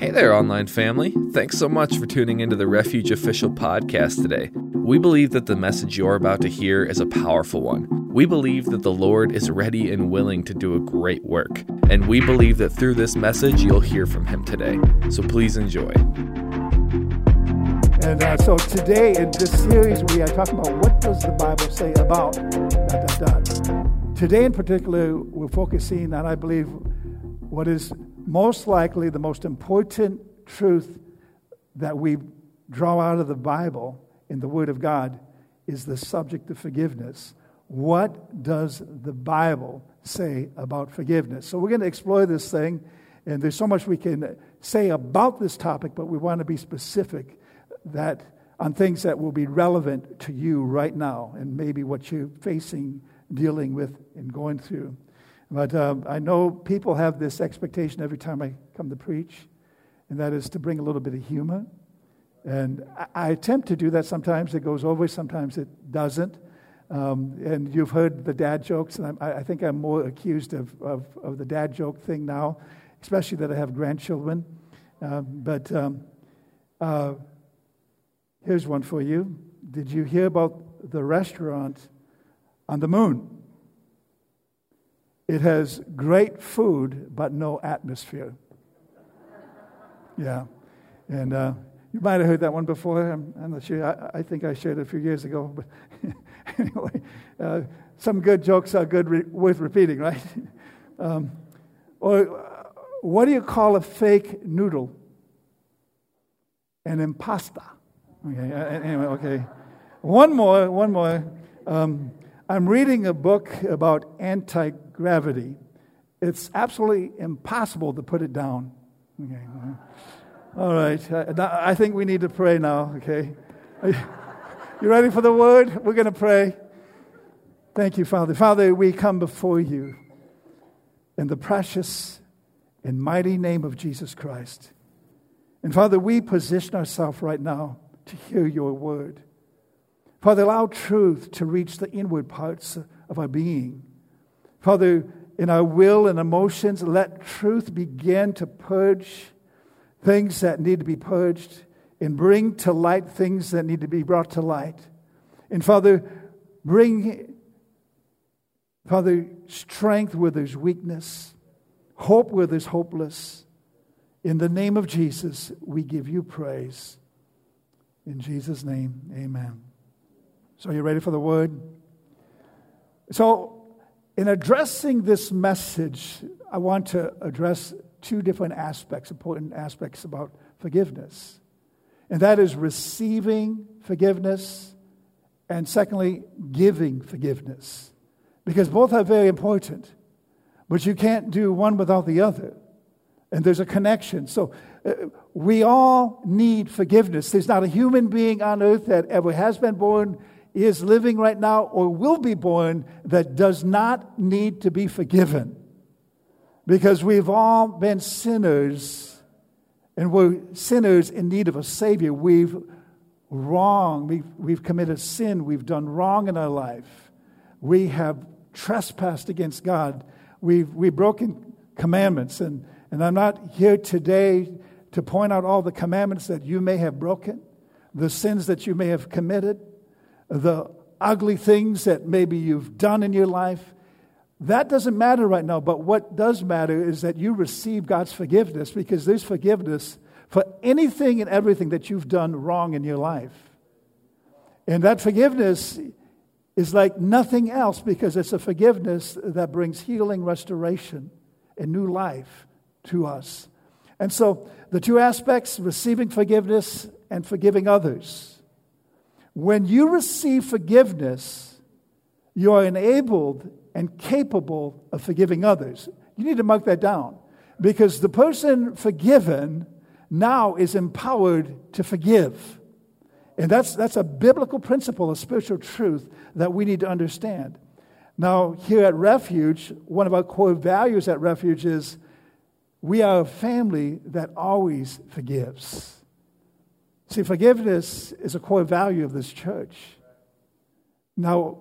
Hey there, online family. Thanks so much for tuning into the Refuge Official podcast today. We believe that the message you're about to hear is a powerful one. We believe that the Lord is ready and willing to do a great work, and we believe that through this message you'll hear from Him today. So please enjoy. And uh, so today in this series, we are talking about what does the Bible say about dot, dot, dot. Today in particular, we're focusing on, I believe, what is most likely the most important truth that we draw out of the Bible in the Word of God is the subject of forgiveness. What does the Bible say about forgiveness? So we're going to explore this thing, and there's so much we can say about this topic, but we want to be specific that on things that will be relevant to you right now and maybe what you're facing, dealing with, and going through. But um, I know people have this expectation every time I come to preach, and that is to bring a little bit of humor. And I, I attempt to do that sometimes. It goes over, sometimes it doesn't. Um, and you've heard the dad jokes, and I, I think I'm more accused of, of, of, the dad joke thing now, especially that I have grandchildren. Um, but um, uh, here's one for you. Did you hear about the restaurant on the moon? It has great food, but no atmosphere. Yeah. And uh, you might have heard that one before. I'm, I'm not sure. I, I, think I shared it a few years ago. But anyway, uh, some good jokes are good, re- worth repeating, right? Um, or uh, what do you call a fake noodle? An impasta. Okay. Uh, anyway, okay. One more. One more. Um, I'm reading a book about anti gravity. It's absolutely impossible to put it down. Okay. All right. I think we need to pray now, okay? You ready for the word? We're going to pray. Thank you, Father. Father, we come before you in the precious and mighty name of Jesus Christ. And Father, we position ourselves right now to hear your word. Father, allow truth to reach the inward parts of our being. Father, in our will and emotions, let truth begin to purge things that need to be purged and bring to light things that need to be brought to light. And Father, bring, Father, strength where there's weakness, hope where there's hopeless. In the name of Jesus, we give you praise. In Jesus' name, amen. So, you ready for the word? So, in addressing this message, I want to address two different aspects, important aspects about forgiveness. And that is receiving forgiveness, and secondly, giving forgiveness. Because both are very important, but you can't do one without the other. And there's a connection. So, uh, we all need forgiveness. There's not a human being on earth that ever has been born is living right now or will be born that does not need to be forgiven. Because we've all been sinners and we're sinners in need of a Savior. We've wrong, we've, we've committed sin, we've done wrong in our life. We have trespassed against God. We've, we've broken commandments. And, and I'm not here today to point out all the commandments that you may have broken, the sins that you may have committed the ugly things that maybe you've done in your life. That doesn't matter right now, but what does matter is that you receive God's forgiveness because there's forgiveness for anything and everything that you've done wrong in your life. And that forgiveness is like nothing else because it's a forgiveness that brings healing, restoration, and new life to us. And so the two aspects receiving forgiveness and forgiving others. When you receive forgiveness, you are enabled and capable of forgiving others. You need to mark that down because the person forgiven now is empowered to forgive. And that's, that's a biblical principle, a spiritual truth that we need to understand. Now, here at Refuge, one of our core values at Refuge is we are a family that always forgives. See, forgiveness is a core value of this church. Now,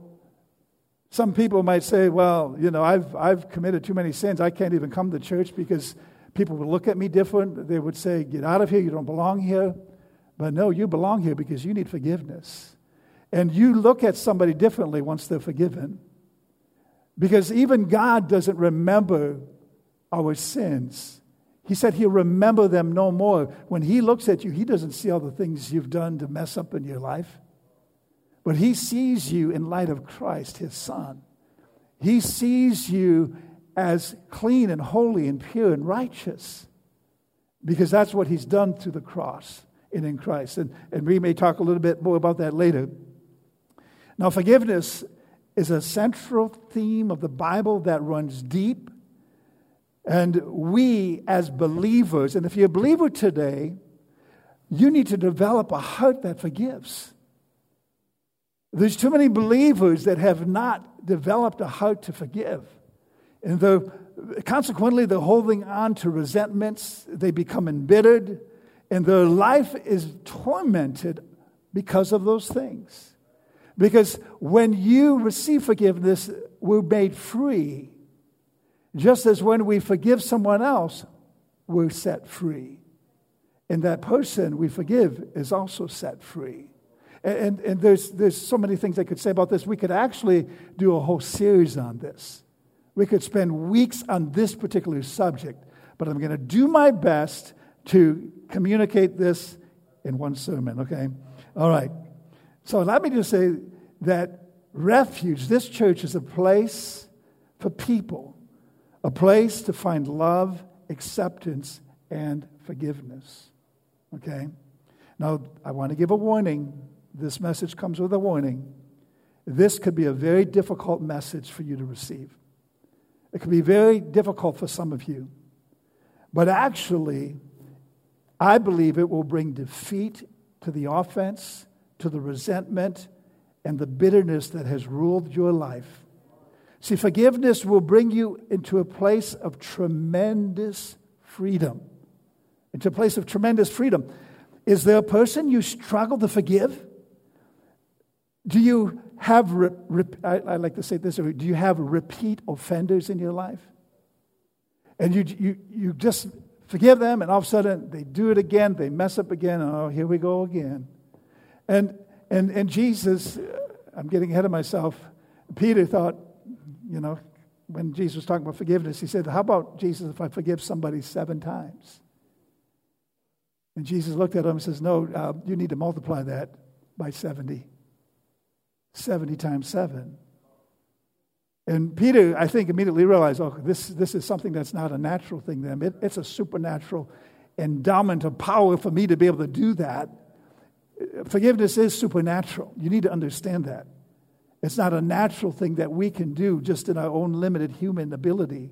some people might say, well, you know, I've, I've committed too many sins. I can't even come to church because People would look at me different. They would say, Get out of here, you don't belong here. But no, you belong here because you need forgiveness. And you look at somebody differently once they're forgiven. Because even God doesn't remember our sins. He said he'll remember them no more. When he looks at you, he doesn't see all the things you've done to mess up in your life. But he sees you in light of Christ, his son. He sees you as clean and holy and pure and righteous because that's what he's done through the cross and in Christ. And, and we may talk a little bit more about that later. Now, forgiveness is a central theme of the Bible that runs deep. And we, as believers, and if you're a believer today, you need to develop a heart that forgives. There's too many believers that have not developed a heart to forgive. And they're, consequently, they're holding on to resentments, they become embittered, and their life is tormented because of those things. Because when you receive forgiveness, we're made free. Just as when we forgive someone else, we're set free. And that person we forgive is also set free. And, and there's, there's so many things I could say about this. We could actually do a whole series on this. We could spend weeks on this particular subject, but I'm going to do my best to communicate this in one sermon, okay? All right. So let me just say that refuge, this church is a place for people, a place to find love, acceptance, and forgiveness. Okay? Now, I want to give a warning. This message comes with a warning. This could be a very difficult message for you to receive. It could be very difficult for some of you. But actually, I believe it will bring defeat to the offense, to the resentment, and the bitterness that has ruled your life. See, forgiveness will bring you into a place of tremendous freedom. Into a place of tremendous freedom. Is there a person you struggle to forgive? Do you have, re- re- I, I, like to say this, do you have repeat offenders in your life? And you, you, you just forgive them, and all of a sudden they do it again, they mess up again, oh, here we go again. And, and, and Jesus, I'm getting ahead of myself. Peter thought, you know, when Jesus was talking about forgiveness, he said, How about Jesus if I forgive somebody seven times? And Jesus looked at him and says, No, uh, you need to multiply that by 70. 70 times 7. And Peter, I think, immediately realized, oh, this, this is something that's not a natural thing then. It, it's a supernatural endowment of power for me to be able to do that. Forgiveness is supernatural. You need to understand that. It's not a natural thing that we can do just in our own limited human ability.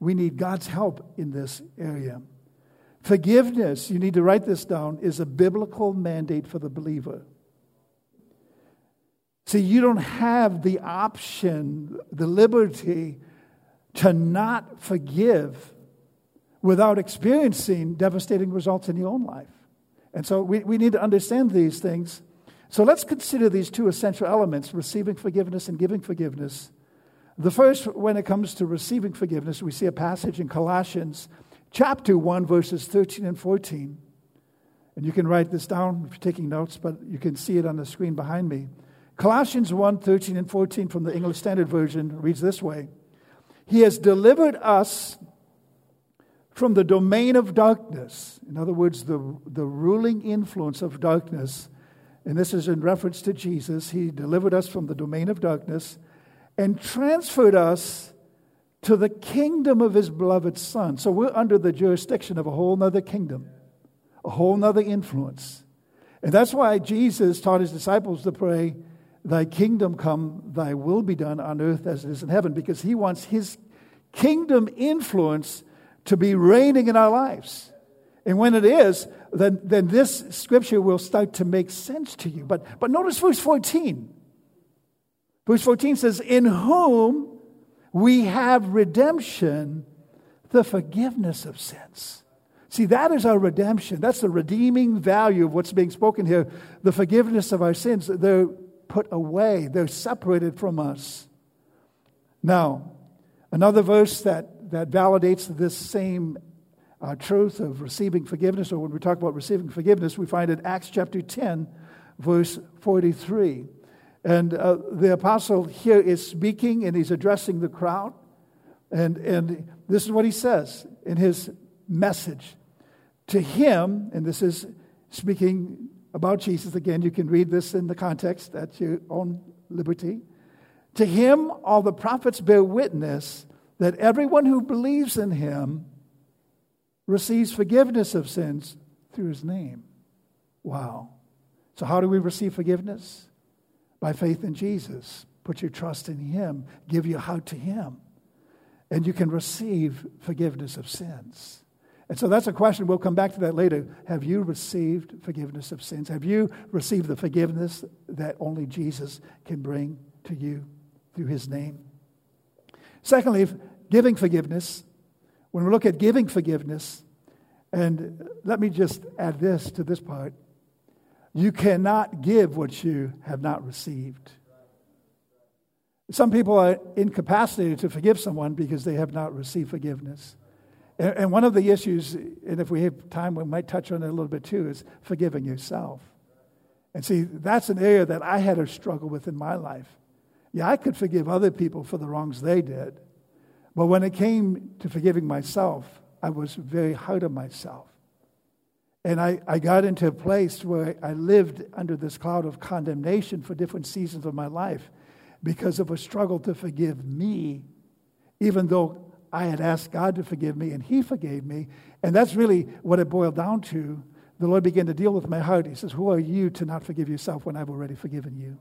We need God's help in this area. Forgiveness, you need to write this down, is a biblical mandate for the believer. See, you don't have the option, the liberty to not forgive without experiencing devastating results in your own life. And so we, we need to understand these things. So let's consider these two essential elements receiving forgiveness and giving forgiveness. The first, when it comes to receiving forgiveness, we see a passage in Colossians chapter 1, verses 13 and 14. And you can write this down if you're taking notes, but you can see it on the screen behind me. Colossians 1 13 and 14 from the English Standard Version reads this way He has delivered us from the domain of darkness. In other words, the, the ruling influence of darkness. And this is in reference to Jesus. He delivered us from the domain of darkness and transferred us to the kingdom of his beloved Son. So we're under the jurisdiction of a whole other kingdom, a whole other influence. And that's why Jesus taught his disciples to pray, Thy kingdom come, thy will be done on earth as it is in heaven, because he wants his kingdom influence to be reigning in our lives. And when it is, then, then this scripture will start to make sense to you. But, but notice verse 14. Verse 14 says, In whom we have redemption, the forgiveness of sins. See, that is our redemption. That's the redeeming value of what's being spoken here. The forgiveness of our sins. They're put away, they're separated from us. Now, another verse that, that validates this same uh, truth of receiving forgiveness, or when we talk about receiving forgiveness, we find in Acts chapter 10, verse 43. And uh, the apostle here is speaking and he's addressing the crowd. And, and this is what he says in his message. To him, and this is speaking about Jesus again, you can read this in the context at your own liberty. To him, all the prophets bear witness that everyone who believes in him receives forgiveness of sins through his name. Wow. So, how do we receive forgiveness? By faith in Jesus. Put your trust in him, give your heart to him, and you can receive forgiveness of sins. And so that's a question. We'll come back to that later. Have you received forgiveness of sins? Have you received the forgiveness that only Jesus can bring to you through his name? Secondly, giving forgiveness. When we look at giving forgiveness, and let me just add this to this part you cannot give what you have not received. Some people are incapacitated to forgive someone because they have not received forgiveness. And one of the issues, and if we have time, we might touch on it a little bit too, is forgiving yourself. And see, that's an area that I had a struggle with in my life. Yeah, I could forgive other people for the wrongs they did. But when it came to forgiving myself, I was very hard on myself. And I, I got into a place where I lived under this cloud of condemnation for different seasons of my life because of a struggle to forgive me, even though I had asked God to forgive me and He forgave me. And that's really what it boiled down to. The Lord began to deal with my heart. He says, Who are you to not forgive yourself when I've already forgiven you?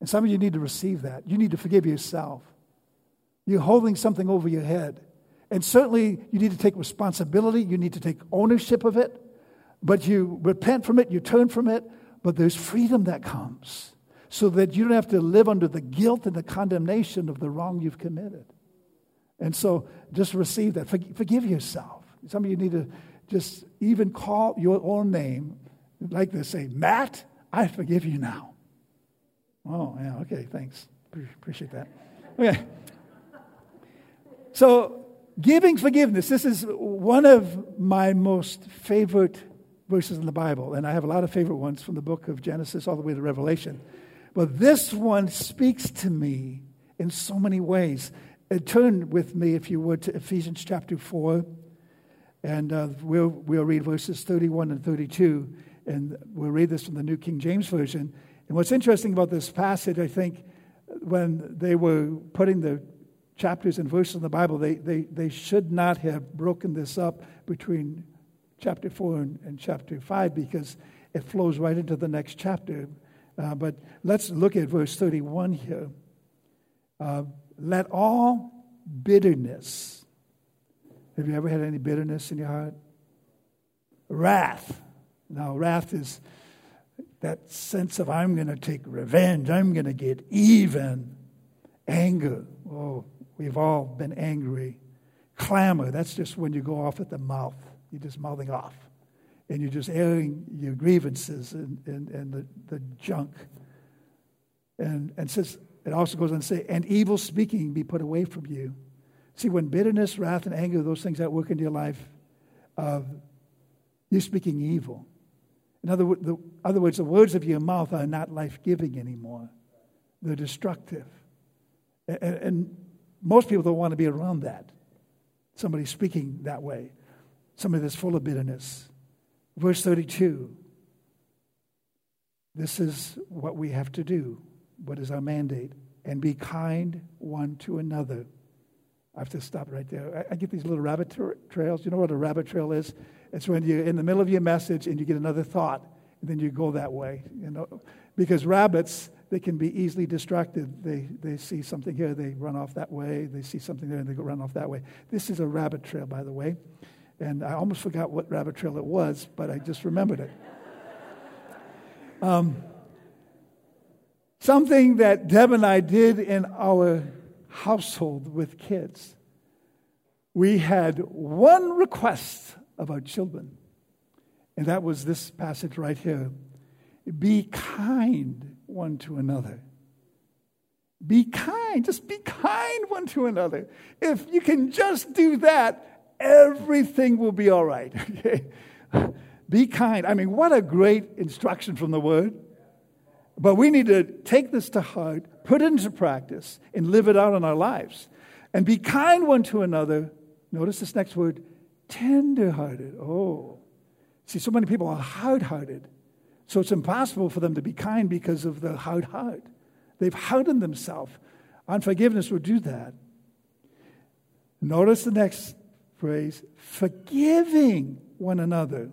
And some of you need to receive that. You need to forgive yourself. You're holding something over your head. And certainly, you need to take responsibility. You need to take ownership of it. But you repent from it, you turn from it. But there's freedom that comes so that you don't have to live under the guilt and the condemnation of the wrong you've committed. And so just receive that. Forgive yourself. Some of you need to just even call your own name like this say, Matt, I forgive you now. Oh, yeah, okay, thanks. Appreciate that. Okay. So, giving forgiveness, this is one of my most favorite verses in the Bible. And I have a lot of favorite ones from the book of Genesis all the way to Revelation. But this one speaks to me in so many ways. Uh, turn with me, if you would, to Ephesians chapter 4, and uh, we'll, we'll read verses 31 and 32, and we'll read this from the New King James Version. And what's interesting about this passage, I think, when they were putting the chapters and verses in the Bible, they, they, they should not have broken this up between chapter 4 and, and chapter 5 because it flows right into the next chapter. Uh, but let's look at verse 31 here. Uh, let all bitterness, have you ever had any bitterness in your heart? Wrath. Now, wrath is that sense of I'm going to take revenge, I'm going to get even. Anger. Oh, we've all been angry. Clamor, that's just when you go off at the mouth. You're just mouthing off. And you're just airing your grievances and, and, and the, the junk. And, and says, it also goes on to say, and evil speaking be put away from you. See, when bitterness, wrath, and anger, those things that work into your life, uh, you're speaking evil. In other, the, other words, the words of your mouth are not life giving anymore, they're destructive. And, and most people don't want to be around that. Somebody speaking that way, somebody that's full of bitterness. Verse 32 this is what we have to do what is our mandate? And be kind one to another. I have to stop right there. I, I get these little rabbit tra- trails. You know what a rabbit trail is? It's when you're in the middle of your message and you get another thought, and then you go that way. You know, because rabbits they can be easily distracted. They they see something here, they run off that way. They see something there, and they go run off that way. This is a rabbit trail, by the way, and I almost forgot what rabbit trail it was, but I just remembered it. Um, Something that Deb and I did in our household with kids. We had one request of our children, and that was this passage right here Be kind one to another. Be kind, just be kind one to another. If you can just do that, everything will be all right. Okay? Be kind. I mean, what a great instruction from the Word. But we need to take this to heart, put it into practice, and live it out in our lives. And be kind one to another. Notice this next word tender-hearted. Oh. See, so many people are hard hearted. So it's impossible for them to be kind because of the hard heart. They've hardened themselves. Unforgiveness will do that. Notice the next phrase forgiving one another.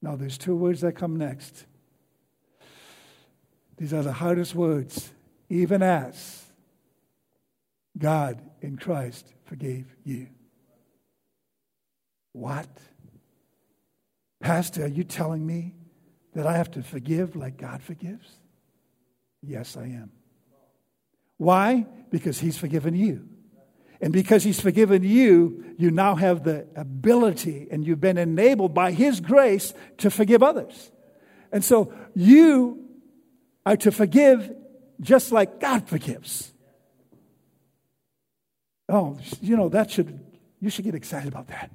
Now, there's two words that come next. These are the hardest words. Even as God in Christ forgave you. What? Pastor, are you telling me that I have to forgive like God forgives? Yes, I am. Why? Because He's forgiven you. And because He's forgiven you, you now have the ability and you've been enabled by His grace to forgive others. And so you are to forgive just like God forgives. Oh, you know, that should, you should get excited about that.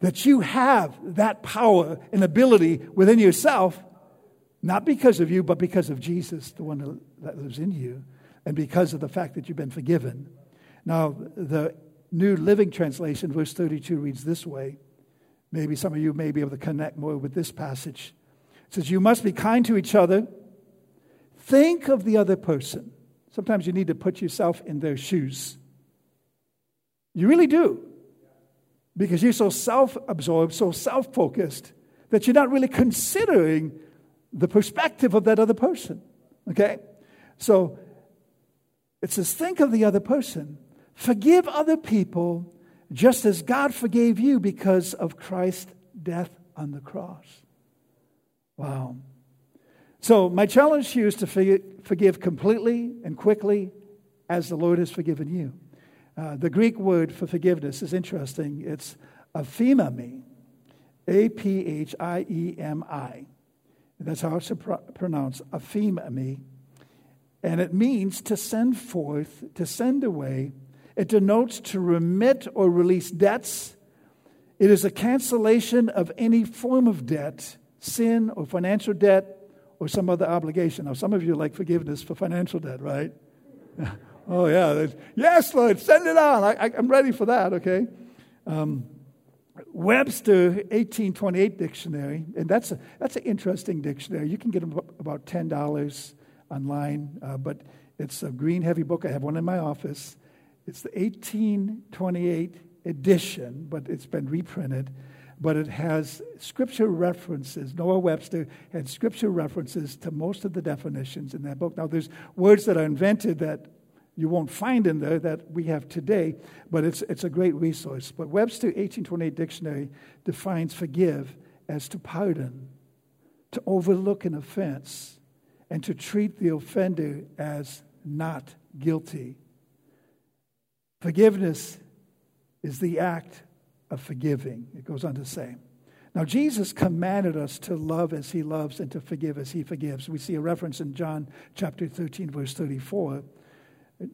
That you have that power and ability within yourself, not because of you, but because of Jesus, the one that lives in you, and because of the fact that you've been forgiven. Now, the New Living Translation, verse 32, reads this way. Maybe some of you may be able to connect more with this passage. It says, You must be kind to each other. Think of the other person. Sometimes you need to put yourself in their shoes. You really do. Because you're so self absorbed, so self focused, that you're not really considering the perspective of that other person. Okay? So it says, think of the other person. Forgive other people just as God forgave you because of Christ's death on the cross. Wow. So, my challenge to you is to forgive completely and quickly as the Lord has forgiven you. Uh, the Greek word for forgiveness is interesting. It's aphiemi, A P H I E M I. That's how it's pronounced, aphiemi. And it means to send forth, to send away, it denotes to remit or release debts. It is a cancellation of any form of debt, sin or financial debt, or some other obligation. Now, some of you like forgiveness for financial debt, right? oh, yeah. Yes, Lord, send it on. I, am ready for that, okay? Um, Webster 1828 dictionary, and that's, a, that's an interesting dictionary. You can get them about $10 online, uh, but it's a green heavy book. I have one in my office. It's the 1828 edition, but it's been reprinted. But it has scripture references. Noah Webster had scripture references to most of the definitions in that book. Now, there's words that are invented that you won't find in there that we have today, but it's, it's a great resource. But Webster 1828 Dictionary defines forgive as to pardon, to overlook an offense, and to treat the offender as not guilty. Forgiveness is the act of forgiving, it goes on to say. Now, Jesus commanded us to love as he loves and to forgive as he forgives. We see a reference in John chapter 13, verse 34.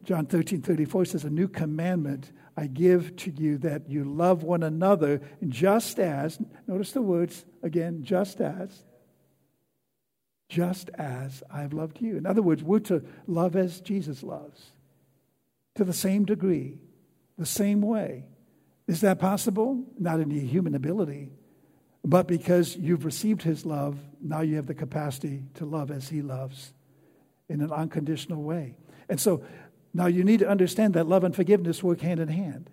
John 13, 34 says, A new commandment I give to you that you love one another just as, notice the words again, just as, just as I've loved you. In other words, we're to love as Jesus loves to the same degree, the same way. Is that possible? Not in your human ability, but because you've received his love, now you have the capacity to love as he loves in an unconditional way. And so now you need to understand that love and forgiveness work hand in hand.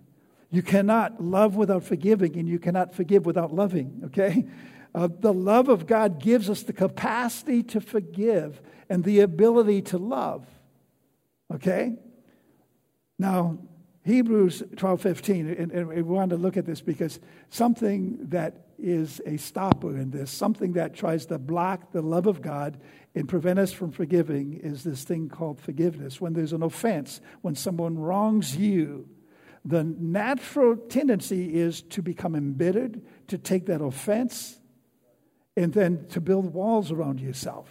You cannot love without forgiving, and you cannot forgive without loving, okay? Uh, the love of God gives us the capacity to forgive and the ability to love, okay? Now, Hebrews 12 15, and, and we want to look at this because something that is a stopper in this, something that tries to block the love of God and prevent us from forgiving, is this thing called forgiveness. When there's an offense, when someone wrongs you, the natural tendency is to become embittered, to take that offense, and then to build walls around yourself,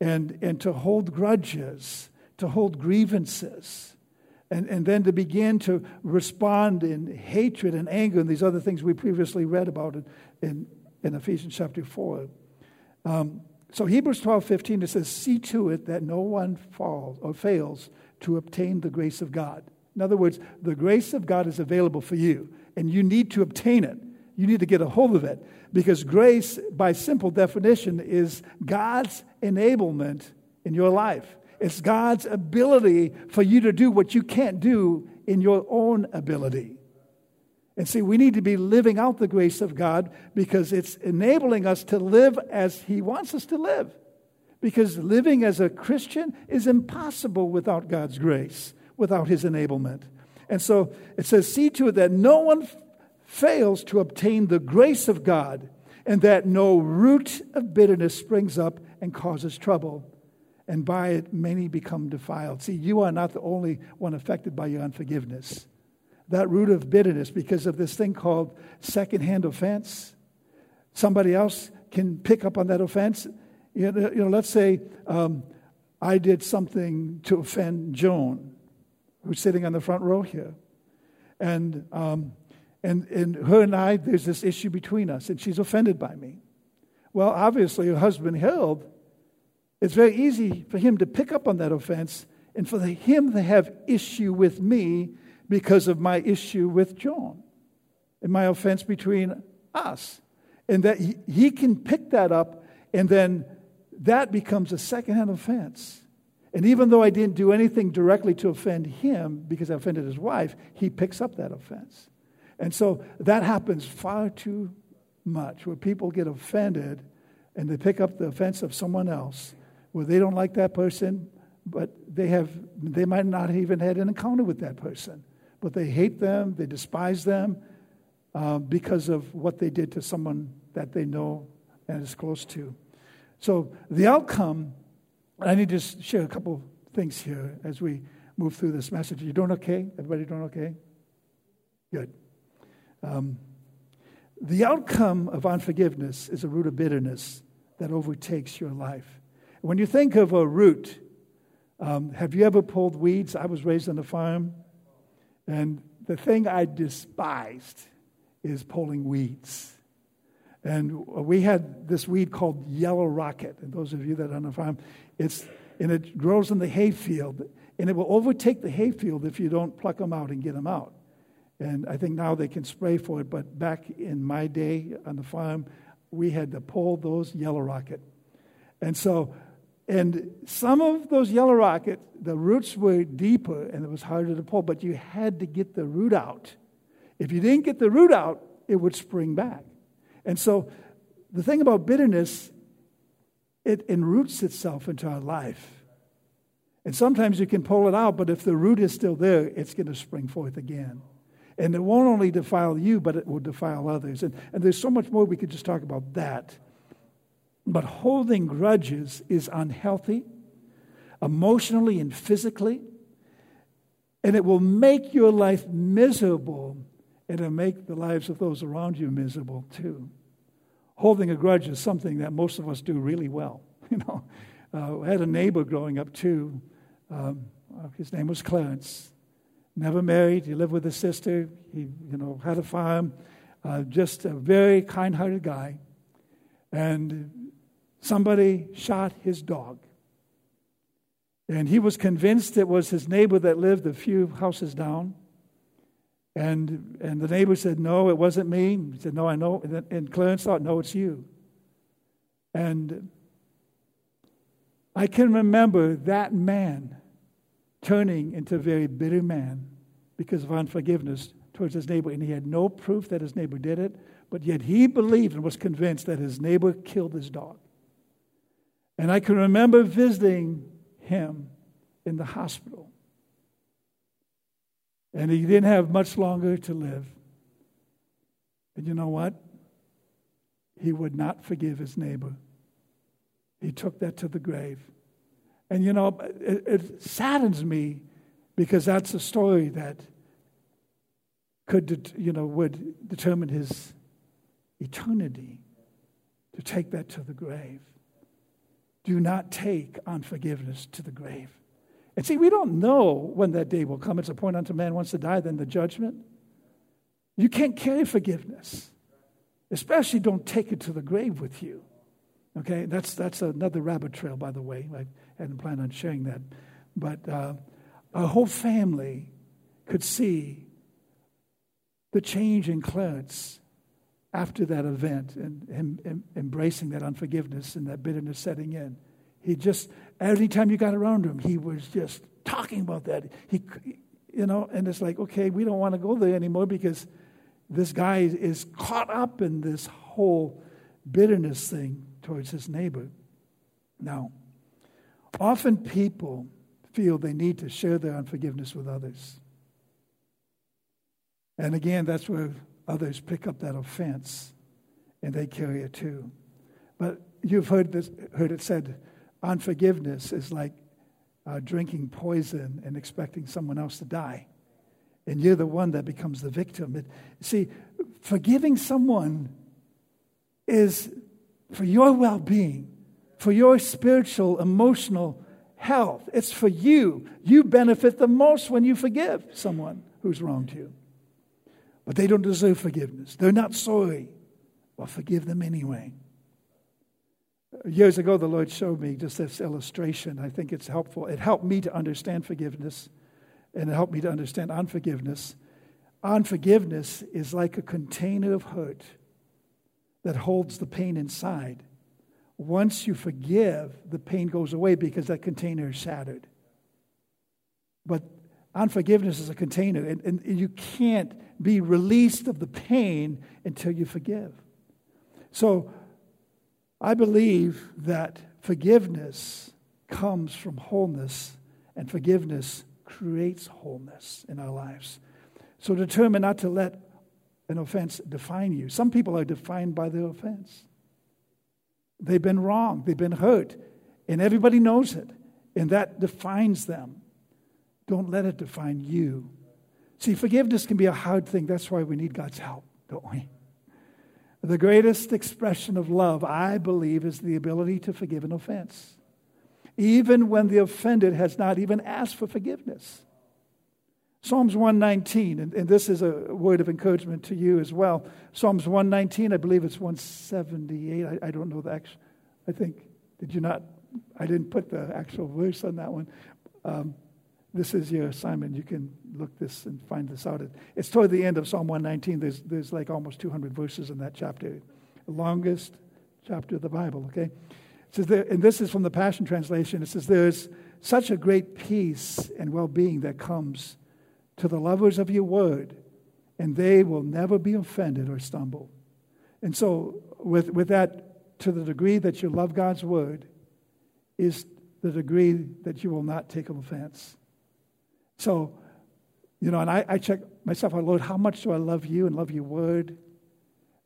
and, and to hold grudges, to hold grievances And, and then to begin to respond in hatred and anger and these other things we previously read about in, in, Ephesians chapter 4. Um, so Hebrews 12, 15, it says, See to it that no one falls or fails to obtain the grace of God. In other words, the grace of God is available for you, and you need to obtain it. You need to get a hold of it because grace, by simple definition, is God's enablement in your life. It's God's ability for you to do what you can't do in your own ability. And see, we need to be living out the grace of God because it's enabling us to live as He wants us to live. Because living as a Christian is impossible without God's grace, without His enablement. And so it says, See to it that no one fails to obtain the grace of God, and that no root of bitterness springs up and causes trouble, and by it many become defiled. See, you are not the only one affected by your unforgiveness. That root of bitterness, because of this thing called secondhand offense, somebody else can pick up on that offense. You know, you know let's say um, I did something to offend Joan, who's sitting on the front row here. And um, and, and her and I, there's this issue between us, and she's offended by me. Well, obviously, her husband, Harold, it's very easy for him to pick up on that offense and for him to have issue with me because of my issue with John and my offense between us. And that he, he can pick that up, and then that becomes a secondhand offense. And even though I didn't do anything directly to offend him because I offended his wife, he picks up that offense. And so that happens far too much where people get offended and they pick up the offense of someone else where they don't like that person, but they have they might not have even had an encounter with that person, but they hate them, they despise them uh, because of what they did to someone that they know and is close to. So the outcome, I need to share a couple things here as we move through this message. Are you doing okay? Everybody doing okay? Good. Um, the outcome of unforgiveness is a root of bitterness that overtakes your life. When you think of a root, um, have you ever pulled weeds? I was raised on a farm, and the thing I despised is pulling weeds. And we had this weed called yellow rocket. And those of you that are on the farm, it's, and it grows in the hayfield, and it will overtake the hayfield if you don't pluck them out and get them out. And I think now they can spray for it, but back in my day on the farm, we had to pull those yellow rocket. And so, and some of those yellow rocket, the roots were deeper and it was harder to pull, but you had to get the root out. If you didn't get the root out, it would spring back. And so, the thing about bitterness, it enroots itself into our life. And sometimes you can pull it out, but if the root is still there, it's going to spring forth again. And it won't only defile you, but it will defile others. And, and there's so much more we could just talk about that. But holding grudges is unhealthy, emotionally and physically, and it will make your life miserable, and it'll make the lives of those around you miserable too. Holding a grudge is something that most of us do really well. You know, uh, I had a neighbor growing up too. Um, his name was Clarence never married. He lived with his sister. He, you know, had a farm. Uh, just a very kind-hearted guy. And somebody shot his dog. And he was convinced it was his neighbor that lived a few houses down. And, and the neighbor said, No, it wasn't me. He said, No, I know. And, and Clarence thought, No, it's you. And I can remember that man turning into a very bitter man because of unforgiveness towards his neighbor. And he had no proof that his neighbor did it, but yet he believed and was convinced that his neighbor killed his dog. And I can remember visiting him in the hospital. And he didn't have much longer to live. And you know what? He would not forgive his neighbor. He took that to the grave. And you know, it, it saddens me because that's a story that could, you know, would determine his eternity to take that to the grave. Do not take unforgiveness to the grave. And see, we don't know when that day will come. It's a point unto man wants to die, then the judgment. You can't carry forgiveness. Especially don't take it to the grave with you. Okay, that's, that's another rabbit trail, by the way. I hadn't planned on sharing that. But uh, a whole family could see the change in Clarence after that event and him, embracing that unforgiveness and that bitterness setting in. He just, every time you got around him, he was just talking about that. He, you know, and it's like, okay, we don't want to go there anymore because this guy is caught up in this whole bitterness thing towards his neighbor. Now, often people feel they need to share their unforgiveness with others. And again, that's where others pick up that offense and they carry it too. But you've heard, this, heard it said unforgiveness is like uh, drinking poison and expecting someone else to die. And you're the one that becomes the victim. It, see, forgiving someone is for your well being, for your spiritual, emotional health. It's for you. You benefit the most when you forgive someone who's wronged you. But they don't deserve forgiveness. They're not sorry. Well, forgive them anyway. Years ago, the Lord showed me just this illustration. I think it's helpful. It helped me to understand forgiveness, and it helped me to understand unforgiveness. Unforgiveness is like a container of hurt that holds the pain inside. Once you forgive, the pain goes away because that container is shattered. But unforgiveness is a container, and, and you can't be released of the pain until you forgive. So I believe that forgiveness comes from wholeness, and forgiveness creates wholeness in our lives. So determine not to let an offense define you. Some people are defined by their offense. They've been wrong, they've been hurt, and everybody knows it, and that defines them. Don't let it define you. See, forgiveness can be a hard thing. That's why we need God's help, don't we? The greatest expression of love, I believe, is the ability to forgive an offense, even when the offended has not even asked for forgiveness. Psalms 119, and, and, this is a word of encouragement to you as well. Psalms 119, I believe it's 178. I, I don't know the actual, I think, did you not? I didn't put the actual verse on that one. Um, this is your assignment. You can look this and find this out. It's toward the end of Psalm 119. There's, there's like almost 200 verses in that chapter, the longest chapter of the Bible, okay? It says there, and this is from the Passion Translation. It says, There's such a great peace and well being that comes to the lovers of your word, and they will never be offended or stumble. And so, with, with that, to the degree that you love God's word, is the degree that you will not take offense. So, you know, and I, I check myself out, Lord, how much do I love you and love your word?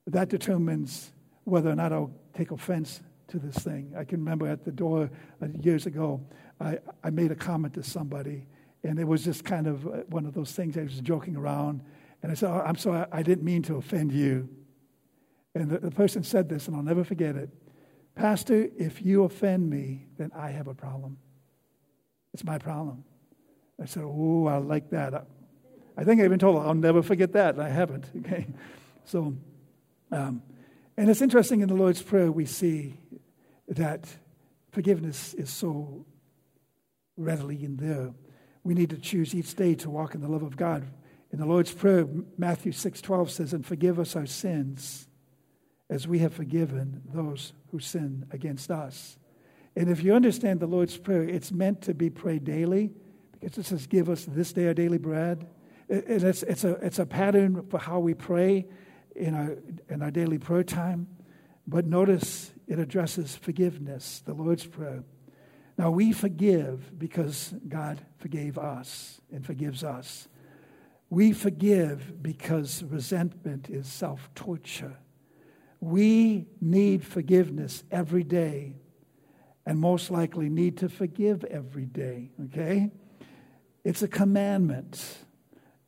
That determines whether or not I'll take offense to this thing. I can remember at the door uh, years ago, I, I made a comment to somebody, and it was just kind of uh, one of those things I was joking around. And I said, oh, I'm sorry, I didn't mean to offend you. And the, the person said this, and I'll never forget it Pastor, if you offend me, then I have a problem. It's my problem. I said, Oh, I like that. I think I even told her, I'll never forget that. And I haven't. Okay. So, um, and it's interesting in the Lord's Prayer, we see that forgiveness is so readily in there. We need to choose each day to walk in the love of God. In the Lord's Prayer, Matthew 6:12 says, "And forgive us our sins, as we have forgiven those who sin against us." And if you understand the Lord's Prayer, it's meant to be prayed daily it says, Give us this day our daily bread. And it's, it's, a, it's a pattern for how we pray in our, in our daily prayer time. But notice it addresses forgiveness, the Lord's Prayer. Now, we forgive because God forgave us and forgives us. We forgive because resentment is self torture. We need forgiveness every day and most likely need to forgive every day, okay? It's a commandment.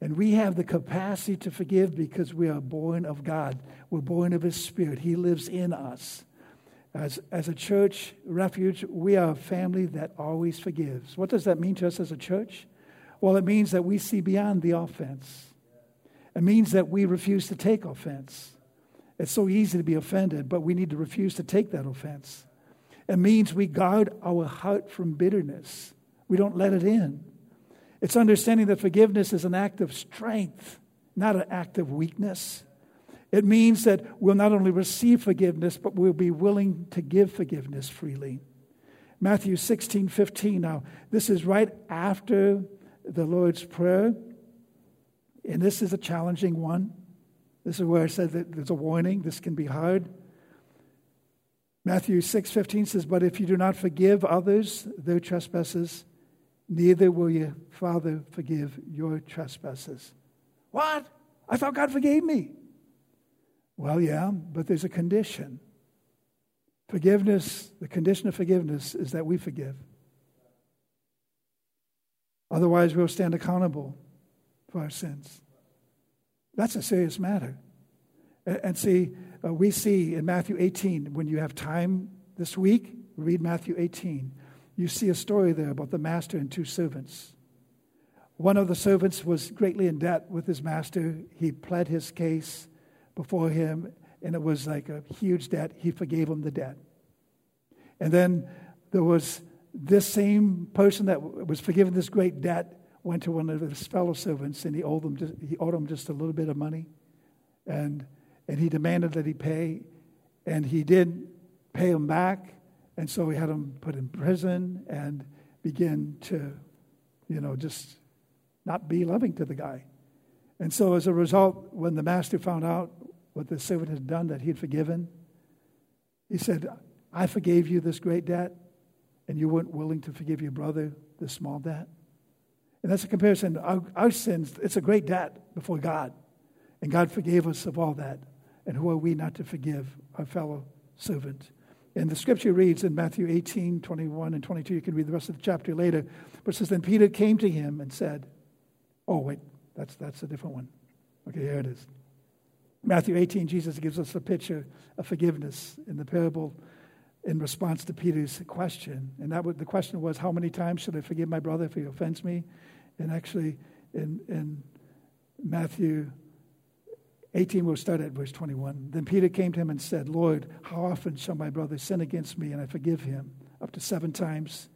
And we have the capacity to forgive because we are born of God. We're born of His Spirit. He lives in us. As, as a church, refuge, we are a family that always forgives. What does that mean to us as a church? Well, it means that we see beyond the offense. It means that we refuse to take offense. It's so easy to be offended, but we need to refuse to take that offense. It means we guard our heart from bitterness. We don't let it in. It's understanding that forgiveness is an act of strength, not an act of weakness. It means that we'll not only receive forgiveness, but we'll be willing to give forgiveness freely. Matthew 16, 15. Now, this is right after the Lord's Prayer. And this is a challenging one. This is where I said that there's a warning. This can be hard. Matthew 6:15 says, "But if you do not forgive others their trespasses, neither will your Father forgive your trespasses." What? I thought God forgave me. Well, yeah, but there's a condition. Forgiveness, the condition of forgiveness is that we forgive. Otherwise, we'll stand accountable for our sins. That's a serious matter. And see, uh, we see in Matthew 18, when you have time this week, read Matthew 18. You see a story there about the master and two servants. One of the servants was greatly in debt with his master. He pled his case before him, and it was like a huge debt. He forgave him the debt. And then there was this same person that was forgiven this great debt went to one of his fellow servants and he owed them just, he owed him just a little bit of money, and and he demanded that he pay, and he did pay him back, and so he had him put in prison and begin to, you know, just not be loving to the guy. And so as a result, when the master found out what the servant had done that he had forgiven, he said, I forgave you this great debt, and you weren't willing to forgive your brother this small debt. And that's a comparison. Our, our sins, it's a great debt before God. And God forgave us of all that. And who are we not to forgive our fellow servant? And the scripture reads in Matthew 18, 21 and 22. You can read the rest of the chapter later. But it says, Then Peter came to him and said, Oh, wait, that's, that's a different one. Okay, here it is. Matthew 18, Jesus gives us a picture of forgiveness in the parable in response to Peter's question. And that was, the question was, How many times should I forgive my brother if he offends me? And actually, in, in Matthew 18, we'll start at verse 21. Then Peter came to him and said, Lord, how often shall my brother sin against me and I forgive him? Up to seven times.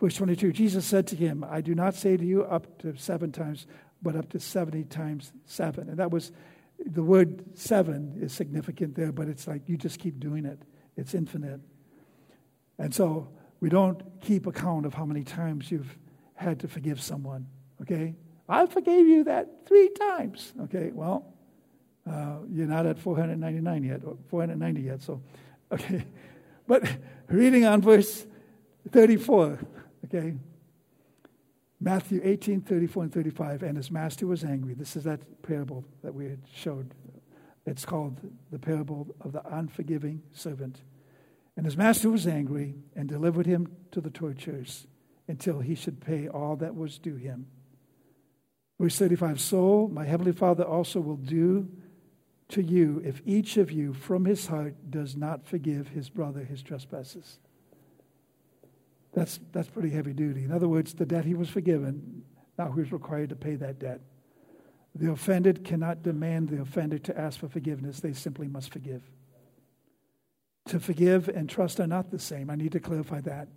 Verse 22 Jesus said to him, I do not say to you up to seven times, but up to 70 times seven. And that was the word seven is significant there, but it's like you just keep doing it, it's infinite. And so we don't keep account of how many times you've had to forgive someone, okay? I forgave you that three times, okay? Well, uh, you're not at 499 yet, 490 yet, so, okay. But reading on verse 34, okay. Matthew 18, 34 and 35, and his master was angry. This is that parable that we had showed. It's called the parable of the unforgiving servant. And his master was angry and delivered him to the torturers until he should pay all that was due him. Verse 35 So my heavenly Father also will do to you if each of you from his heart does not forgive his brother his trespasses. That's, that's pretty heavy duty. In other words, the debt he was forgiven, now he's required to pay that debt. The offended cannot demand the offender to ask for forgiveness, they simply must forgive. To forgive and trust are not the same. I need to clarify that.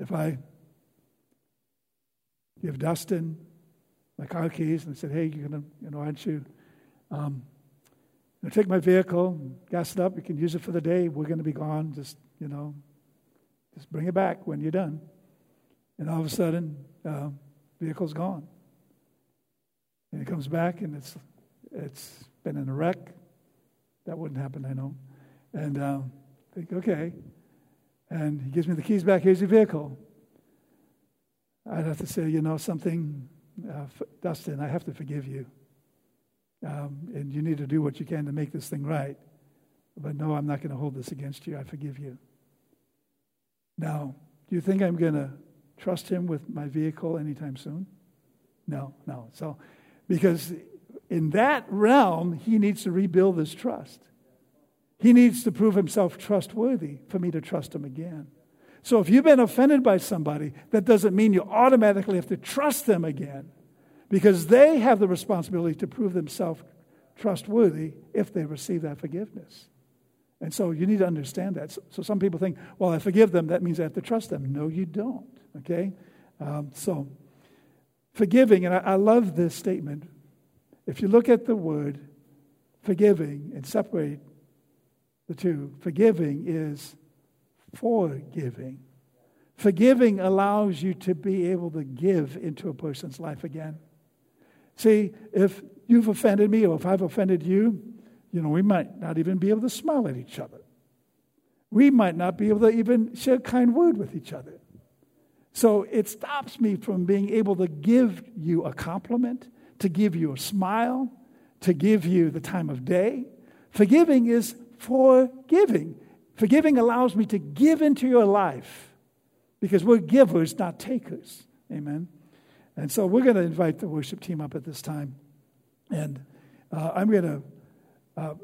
If I give Dustin my car keys and said, hey, you're gonna, you know, aren't you um, you take my vehicle, gas it up. You can use it for the day. We're going to be gone. Just, you know, just bring it back when you're done. And all of a sudden, uh, vehicle's gone. And it comes back and it's, it's been in a wreck. That wouldn't happen, I know. And I think, okay. And he gives me the keys back. Here's your vehicle. I'd have to say, you know, something, uh, Dustin, I have to forgive you. Um, and you need to do what you can to make this thing right. But no, I'm not going to hold this against you. I forgive you. Now, do you think I'm going to trust him with my vehicle anytime soon? No, no. So, because in that realm, he needs to rebuild his trust. He needs to prove himself trustworthy for me to trust him again. So if you've been offended by somebody, that doesn't mean you automatically have to trust them again because they have the responsibility to prove themselves trustworthy if they receive that forgiveness. And so you need to understand that. So, so, some people think, well, I forgive them, that means I have to trust them. No, you don't. Okay? Um, so, forgiving, and I, I love this statement. If you look at the word forgiving and separate the two, forgiving is forgiving. Forgiving allows you to be able to give into a person's life again. See, if you've offended me or if I've offended you, you know, we might not even be able to smile at each other. We might not be able to even share a kind word with each other. So it stops me from being able to give you a compliment, to give you a smile, to give you the time of day. Forgiving is forgiving. Forgiving allows me to give into your life because we're givers, not takers. Amen. And so we're going to invite the worship team up at this time. And uh, I'm going to, uh,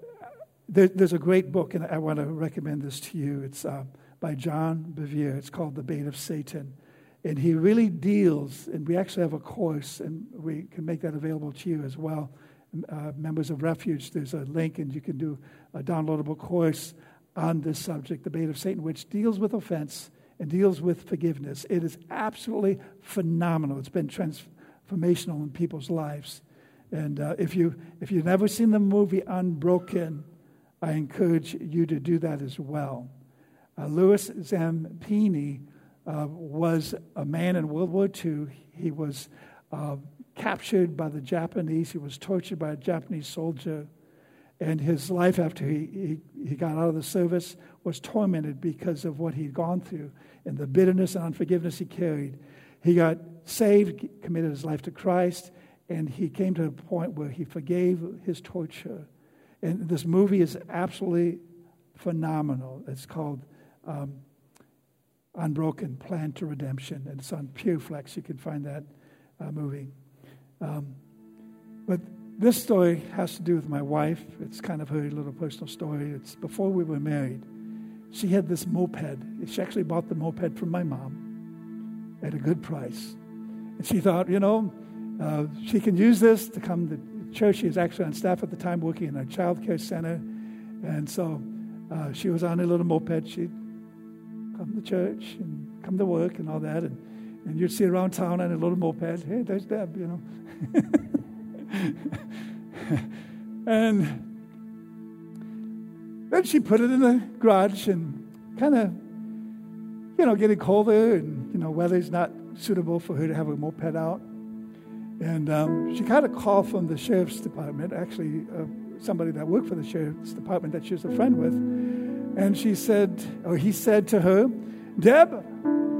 there, there's a great book, and I want to recommend this to you. It's uh, by John Bevere. It's called The Bait of Satan. And he really deals, and we actually have a course, and we can make that available to you as well. Uh, members of Refuge, there's a link, and you can do a downloadable course on this subject, The Bait of Satan, which deals with offense and deals with forgiveness. It is absolutely phenomenal. It's been transformational in people's lives. And uh, if, you, if you've never seen the movie Unbroken, I encourage you to do that as well. Uh, Louis Zamperini uh, was a man in World War II. He was uh, captured by the Japanese, he was tortured by a Japanese soldier. And his life after he, he, he got out of the service was tormented because of what he'd gone through and the bitterness and unforgiveness he carried. He got saved, committed his life to Christ, and he came to a point where he forgave his torture. And this movie is absolutely phenomenal. It's called um, Unbroken Path to Redemption, and it's on PureFlix. You can find that uh, movie. Um, but this story has to do with my wife. It's kind of her little personal story. It's before we were married she had this moped. She actually bought the moped from my mom at a good price. And she thought, you know, uh, she can use this to come to church. She was actually on staff at the time working in a child care center. And so uh, she was on a little moped. She'd come to church and come to work and all that. And, and you'd see around town on a little moped. Hey, there's Deb, you know. and then she put it in the garage and kind of, you know, getting colder and, you know, weather's not suitable for her to have a moped out. And um, she got a call from the sheriff's department, actually, uh, somebody that worked for the sheriff's department that she was a friend with. And she said, or he said to her, Deb,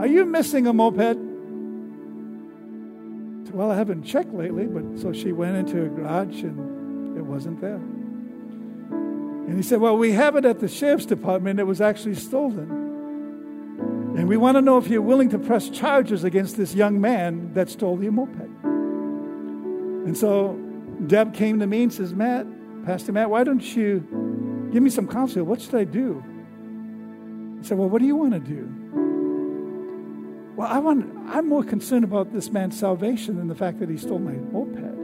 are you missing a moped? Well, I haven't checked lately, but so she went into a garage and it wasn't there. And he said, Well, we have it at the sheriff's department. It was actually stolen. And we want to know if you're willing to press charges against this young man that stole your moped. And so Deb came to me and says, Matt, Pastor Matt, why don't you give me some counsel? What should I do? I said, Well, what do you want to do? Well, I want, I'm more concerned about this man's salvation than the fact that he stole my moped.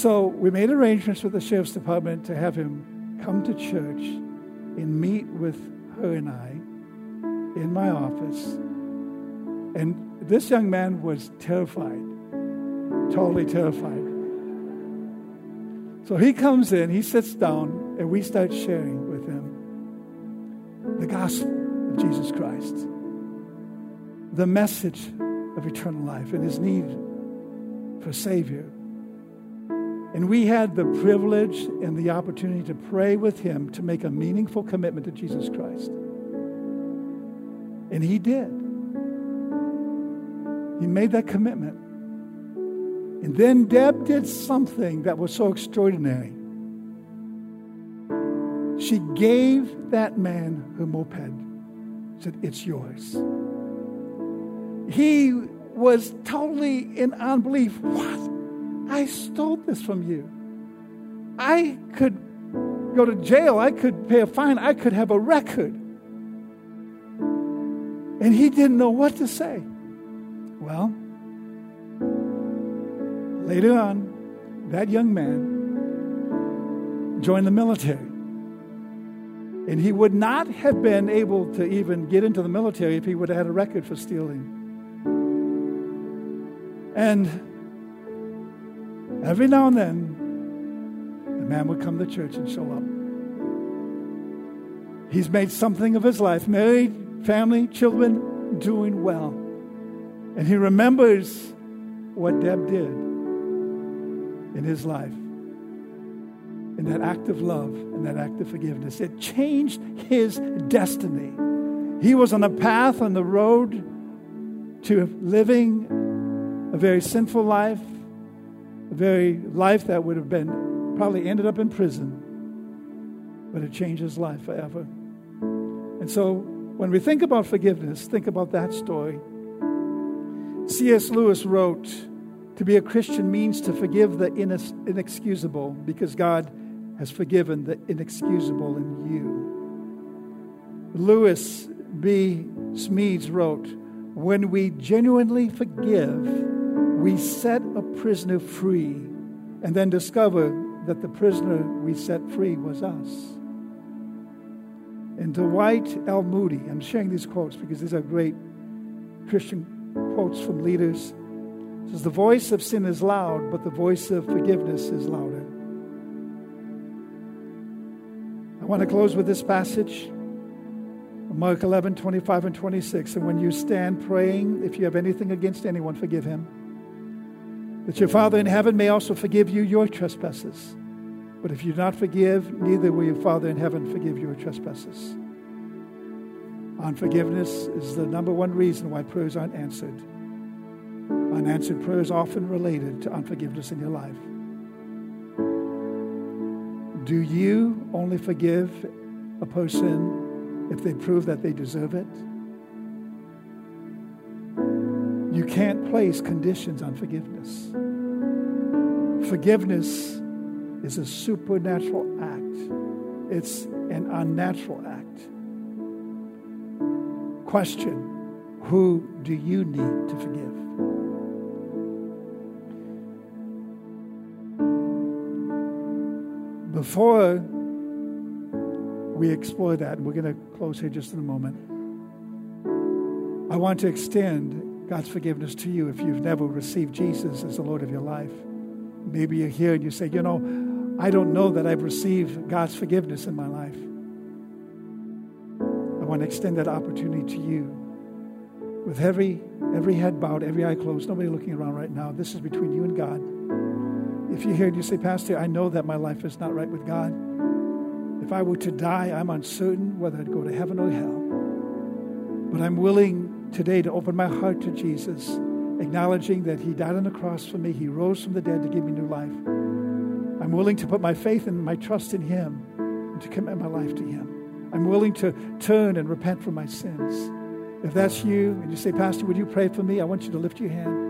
So we made arrangements with the sheriff's department to have him come to church and meet with her and I in my office. And this young man was terrified, totally terrified. So he comes in, he sits down, and we start sharing with him the gospel of Jesus Christ, the message of eternal life, and his need for Savior. And we had the privilege and the opportunity to pray with him to make a meaningful commitment to Jesus Christ. And he did. He made that commitment. And then Deb did something that was so extraordinary. She gave that man her moped. Said, It's yours. He was totally in unbelief. What? I stole this from you. I could go to jail. I could pay a fine. I could have a record. And he didn't know what to say. Well, later on, that young man joined the military. And he would not have been able to even get into the military if he would have had a record for stealing. And every now and then, the man would come to church and show up. He's made something of his life, married, family, children, doing well. And he remembers what Deb did in his life in that act of love and that act of forgiveness. It changed his destiny. He was on a path, on the road to living a very sinful life, a very life that would have been probably ended up in prison, but it changed his life forever. And so when we think about forgiveness, think about that story. C.S. Lewis wrote, To be a Christian means to forgive the inexcusable because God has forgiven the inexcusable in you. Lewis B. Smedes wrote, When we genuinely forgive, we set a prisoner free and then discover that the prisoner we set free was us. And Dwight L. Moody, I'm sharing these quotes because these are great Christian quotes from leaders. Says, The voice of sin is loud, but the voice of forgiveness is louder. I want to close with this passage. Mark 11, 25 and 26. And when you stand praying, if you have anything against anyone, forgive him. That your Father in heaven may also forgive you your trespasses. But if you do not forgive, neither will your Father in heaven forgive your trespasses. Unforgiveness is the number one reason why prayers aren't answered. Unanswered prayers often related to unforgiveness in your life. Do you only forgive a person if they prove that they deserve it? You can't place conditions on forgiveness. Forgiveness is a supernatural act, it's an unnatural act. Question Who do you need to forgive? Before we explore that, we're going to close here just in a moment, I want to extend God's forgiveness to you if you've never received Jesus as the Lord of your life. Maybe you're here and you say, you know, I don't know that I've received God's forgiveness in my life. I want to extend that opportunity to you. With every, every head bowed, every eye closed, nobody looking around right now. This is between you and God. If you're here and you say, Pastor, I know that my life is not right with God. If I were to die, I'm uncertain whether I'd go to heaven or hell. But I'm willing today to open my heart to Jesus, acknowledging that He died on the cross for me. He rose from the dead to give me new life. I'm willing to put my faith and my trust in Him and to commit my life to Him. I'm willing to turn and repent from my sins. If that's you and you say, Pastor, would you pray for me? I want you to lift your hand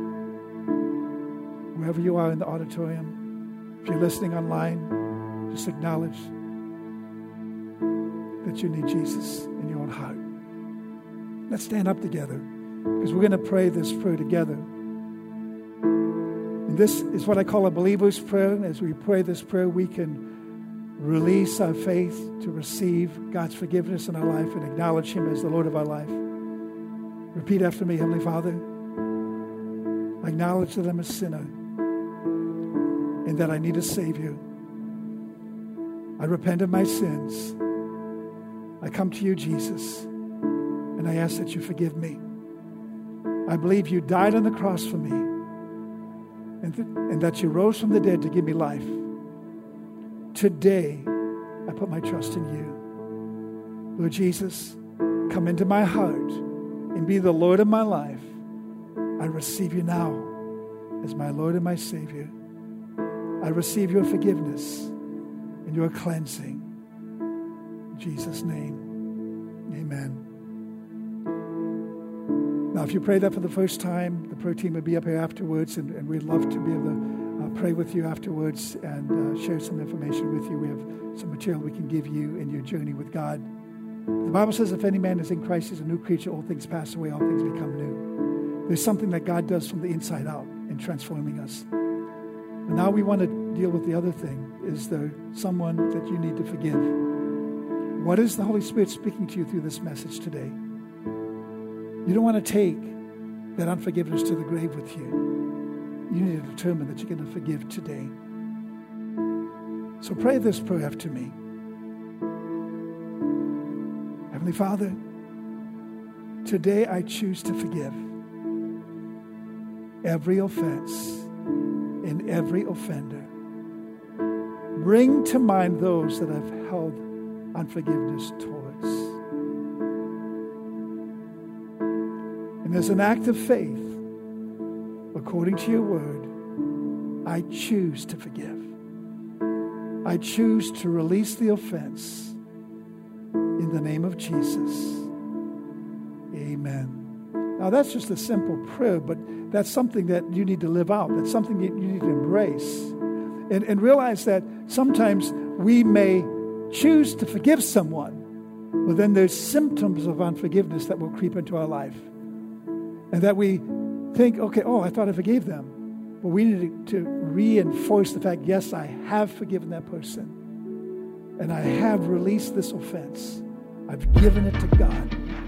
wherever you are in the auditorium. If you're listening online, just acknowledge that you need Jesus in your own heart. Let's stand up together because we're going to pray this prayer together. And this is what I call a believer's prayer. As we pray this prayer, we can release our faith to receive God's forgiveness in our life and acknowledge Him as the Lord of our life. Repeat after me, Heavenly Father. I acknowledge that I'm a sinner and that I need a Savior. I repent of my sins. I come to you, Jesus, I ask that you forgive me. I believe you died on the cross for me and, th- and that you rose from the dead to give me life. Today, I put my trust in you. Lord Jesus, come into my heart and be the Lord of my life. I receive you now as my Lord and my Savior. I receive your forgiveness and your cleansing. In Jesus' name, amen. Now, if you pray that for the first time, the prayer team will be up here afterwards, and, and we'd love to be able to uh, pray with you afterwards and uh, share some information with you. We have some material we can give you in your journey with God. The Bible says, if any man is in Christ, he's a new creature. All things pass away, all things become new. There's something that God does from the inside out in transforming us. But now we want to deal with the other thing. Is there someone that you need to forgive? What is the Holy Spirit speaking to you through this message today? You don't want to take that unforgiveness to the grave with you. You need to determine that you're going to forgive today. So pray this prayer after me. Heavenly Father, today I choose to forgive every offense and every offender. Bring to mind those that I've held unforgiveness towards. And as an act of faith, according to your word, I choose to forgive. I choose to release the offense in the name of Jesus. Amen. Now, that's just a simple prayer, but that's something that you need to live out. That's something that you need to embrace. And, and realize that sometimes we may choose to forgive someone, but then there's symptoms of unforgiveness that will creep into our life. And that we think, okay, oh, I thought I forgave them. But we need to, reinforce the fact, yes, I have forgiven that person. And I have released this offense. I've given it to God.